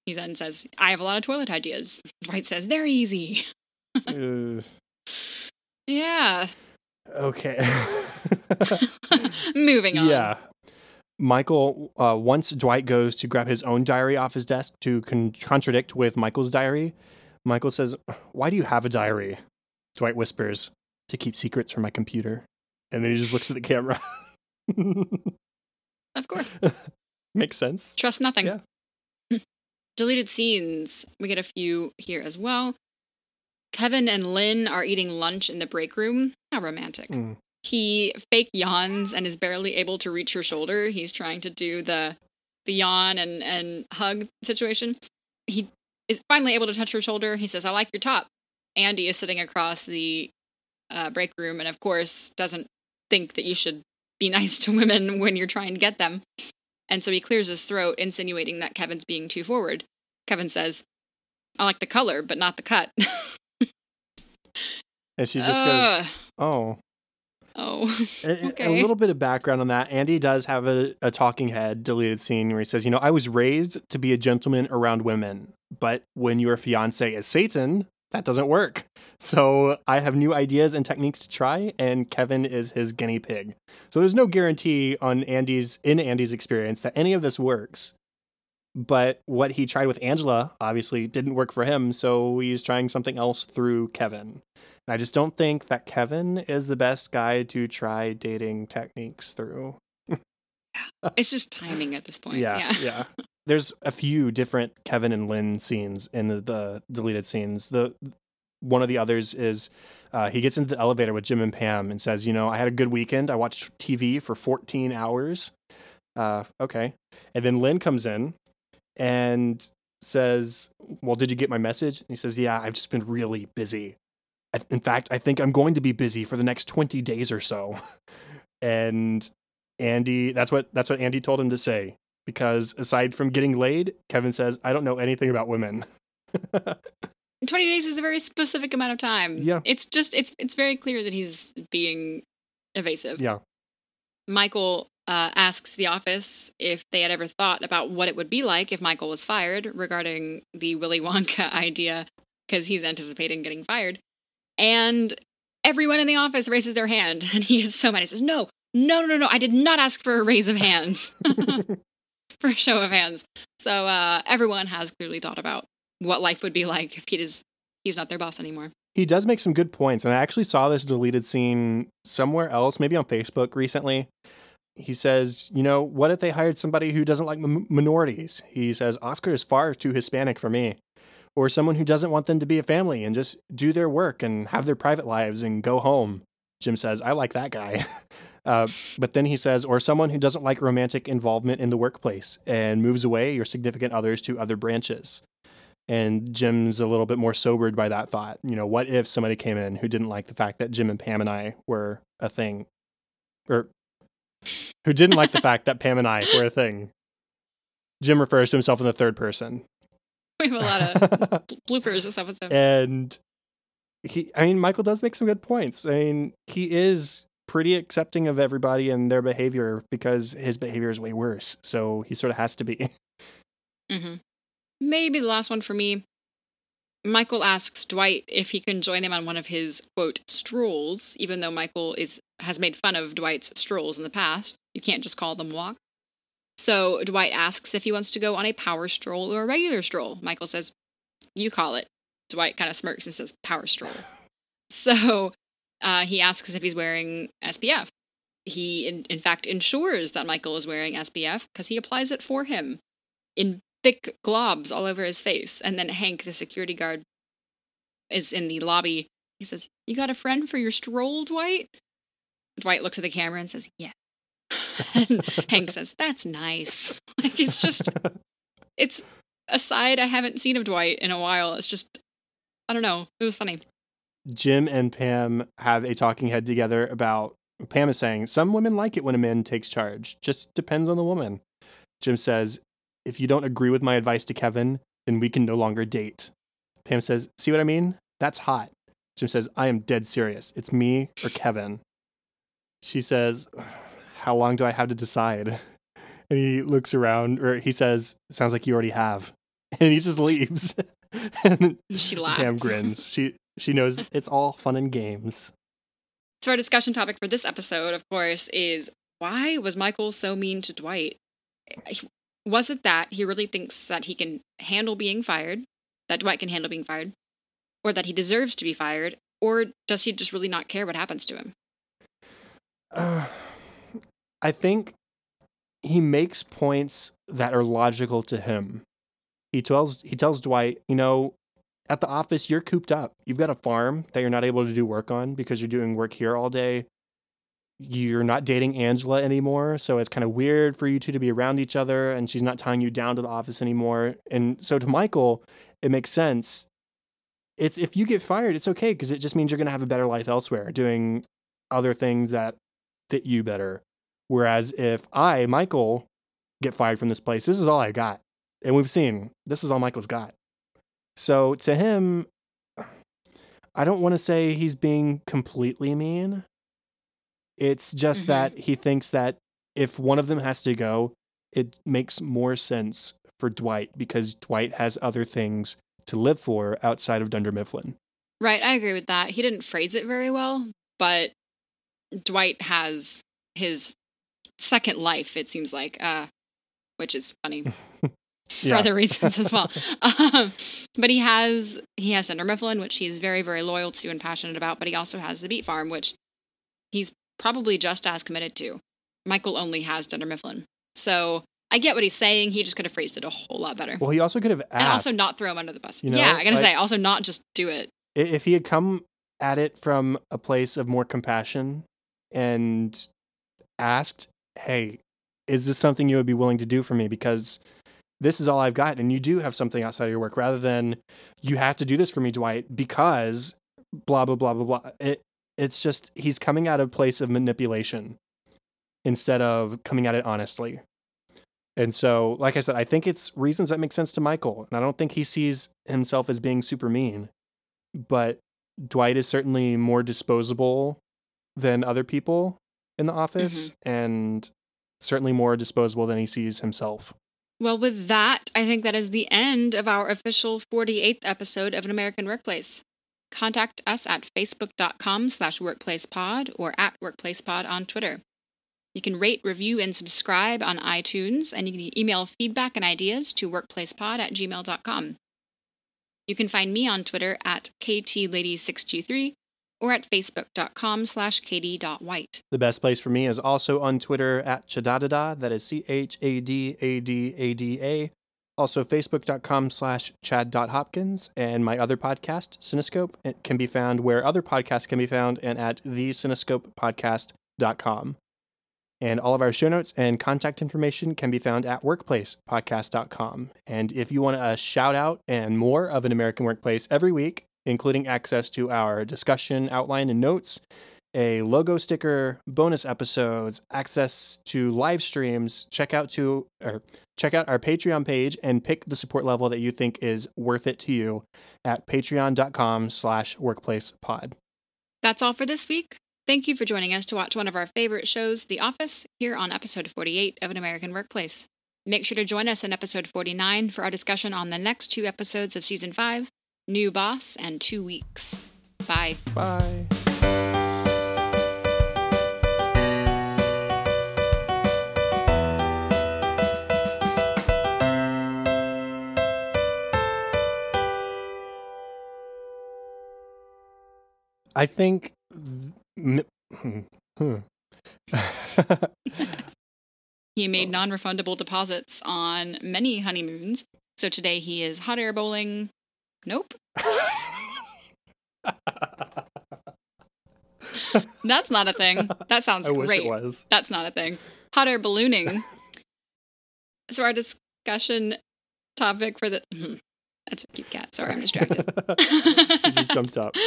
He then says, I have a lot of toilet ideas. Dwight says, they're easy. Uh, Yeah. okay. Moving on. Yeah. Michael, uh, once Dwight goes to grab his own diary off his desk to con- contradict with Michael's diary, Michael says, Why do you have a diary? Dwight whispers, To keep secrets from my computer. And then he just looks at the camera. Of course. Makes sense. Trust nothing. Yeah. Deleted scenes. We get a few here as well. Kevin and Lynn are eating lunch in the break room. How romantic. Mm. He fake yawns and is barely able to reach her shoulder. He's trying to do the the yawn and, and hug situation. He is finally able to touch her shoulder. He says, I like your top. Andy is sitting across the uh, break room and, of course, doesn't think that you should be nice to women when you're trying to get them. And so he clears his throat, insinuating that Kevin's being too forward. Kevin says, I like the color, but not the cut. And she just Ugh. goes, "Oh." oh, Okay. A little bit of background on that. Andy does have a, a talking head deleted scene where he says, You know, I was raised to be a gentleman around women, but when your fiance is Satan, that doesn't work. So I have new ideas and techniques to try, and Kevin is his guinea pig. So there's no guarantee on Andy's in Andy's experience that any of this works. But what he tried with Angela obviously didn't work for him, so he's trying something else through Kevin. And I just don't think that Kevin is the best guy to try dating techniques through. it's just timing at this point. Yeah, Yeah. yeah. There's a few different Kevin and Lynn scenes in the, the deleted scenes. The one of the others is uh, he gets into the elevator with Jim and Pam and says, "You know, I had a good weekend. I watched TV for 14 hours." Uh, okay, and then Lynn comes in and says, "Well, did you get my message?" And he says, "Yeah, I've just been really busy. In fact, I think I'm going to be busy for the next 20 days or so." and Andy, that's what that's what Andy told him to say because aside from getting laid, Kevin says, "I don't know anything about women." 20 days is a very specific amount of time. Yeah. It's just it's it's very clear that he's being evasive. yeah. Michael uh, asks the office if they had ever thought about what it would be like if Michael was fired regarding the Willy Wonka idea because he's anticipating getting fired. And everyone in the office raises their hand and he gets so mad. He says, No, no, no, no. I did not ask for a raise of hands. for a show of hands. So uh, everyone has clearly thought about what life would be like if he is he's not their boss anymore. He does make some good points, and I actually saw this deleted scene somewhere else, maybe on Facebook recently. He says, "You know, what if they hired somebody who doesn't like m- minorities?" He says, "Oscar is far too Hispanic for me." Or someone who doesn't want them to be a family and just do their work and have their private lives and go home. Jim says, I like that guy. Uh, but then he says, or someone who doesn't like romantic involvement in the workplace and moves away your significant others to other branches. And Jim's a little bit more sobered by that thought. You know, what if somebody came in who didn't like the fact that Jim and Pam and I were a thing? Or who didn't like the fact that Pam and I were a thing? Jim refers to himself in the third person. We have a lot of bloopers this episode. and he i mean michael does make some good points i mean he is pretty accepting of everybody and their behavior because his behavior is way worse so he sort of has to be hmm Maybe the last one for me. Michael asks Dwight if he can join him on one of his quote strolls, even though Michael is has made fun of Dwight's strolls in the past. You can't just call them walks. So Dwight asks if he wants to go on a power stroll or a regular stroll. Michael says, "You call it." Dwight kind of smirks and says, "Power stroll." So uh, he asks if he's wearing SPF. He, in, in fact, ensures that Michael is wearing SPF because he applies it for him in thick globs all over his face. And then Hank, the security guard, is in the lobby. He says, You got a friend for your stroll, Dwight? Dwight looks at the camera and says, Yeah. and Hank says, That's nice. Like, it's just, it's a side I haven't seen of Dwight in a while. It's just, I don't know. It was funny. jim and pam have a talking head together about pam is saying some women like it when a man takes charge just depends on the woman jim says if you don't agree with my advice to kevin then we can no longer date. Pam says see what i mean? That's hot. Jim says i am dead serious. It's me or kevin. She says how long do i have to decide? And he looks around or he says sounds like you already have. And he just leaves. And She laughed. pam grins. She she knows it's all fun and games. So, our discussion topic for this episode, of course, is why was Michael so mean to Dwight? Was it that he really thinks that he can handle being fired, that Dwight can handle being fired, or that he deserves to be fired, or does he just really not care what happens to him? Uh, I think he makes points that are logical to him. He tells he tells Dwight, you know, at the office, you're cooped up. You've got a farm that you're not able to do work on because you're doing work here all day. You're not dating Angela anymore. So it's kind of weird for you two to be around each other and she's not tying you down to the office anymore. And so to Michael, it makes sense. It's if you get fired, it's okay because it just means you're going to have a better life elsewhere doing other things that fit you better. Whereas if I, Michael, get fired from this place, this is all I got. And we've seen this is all Michael's got. So to him, I don't want to say he's being completely mean. It's just Mhm. that he thinks that if one of them has to go, it makes more sense for Dwight because Dwight has other things to live for outside of Dunder Mifflin. Right, I agree with that. He didn't phrase it very well, but Dwight has his second life, it seems like, uh, which is funny for other reasons as well. Um, but he has he has Dunder Mifflin, which he's very, very loyal to and passionate about, but he also has the Beet Farm, which he's probably just as committed to. Michael only has Dunder Mifflin. So I get what he's saying. He just could have phrased it a whole lot better. Well, he also could have asked. and also not throw him under the bus. You know, yeah, I gotta like- say, also not just do it. if he had come at it from a place of more compassion and asked, "Hey, is this something you would be willing to do for me because this is all I've got and you do have something outside of your work rather than you have to do this for me, Dwight, because blah blah blah blah blah." It it's just he's coming at a place of manipulation instead of coming at it honestly. And so, like I said, I think it's reasons that make sense to Michael. And I don't think he sees himself as being super mean but Dwight is certainly more disposable than other people in the office mm-hmm. and certainly more disposable than he sees himself. Well, with that, I think that is the end of our official 48th episode of An American Workplace. Contact us at facebook.com slash workplacepod or at workplacepod on Twitter. You can rate, review, and subscribe on iTunes, and you can email feedback and ideas to workplacepod at gmail.com. You can find me on Twitter at ktlady623 or at facebook.com slash kd.white. The best place for me is also on Twitter at Chadadada. That is C H A D A D A D A. Also, facebook.com slash chad.hopkins. And my other podcast, Cinescope, can be found where other podcasts can be found and at thecinescopepodcast.com. And all of our show notes and contact information can be found at workplacepodcast.com. And if you want a shout out and more of an American workplace every week, including access to our discussion outline and notes, a logo sticker, bonus episodes, access to live streams, check out to or check out our Patreon page and pick the support level that you think is worth it to you at patreon.com slash workplacepod. That's all for this week. Thank you for joining us to watch one of our favorite shows, The Office, here on episode 48 of An American Workplace. Make sure to join us in episode 49 for our discussion on the next two episodes of season 5 New Boss and Two Weeks. Bye. Bye. I think. hmm, hmm. He made non refundable deposits on many honeymoons, so today he is hot air bowling. Nope. That's not a thing. That sounds I wish great. it was. That's not a thing. Hot air ballooning. so our discussion topic for the that's a cute cat. Sorry, I'm distracted. he just jumped up.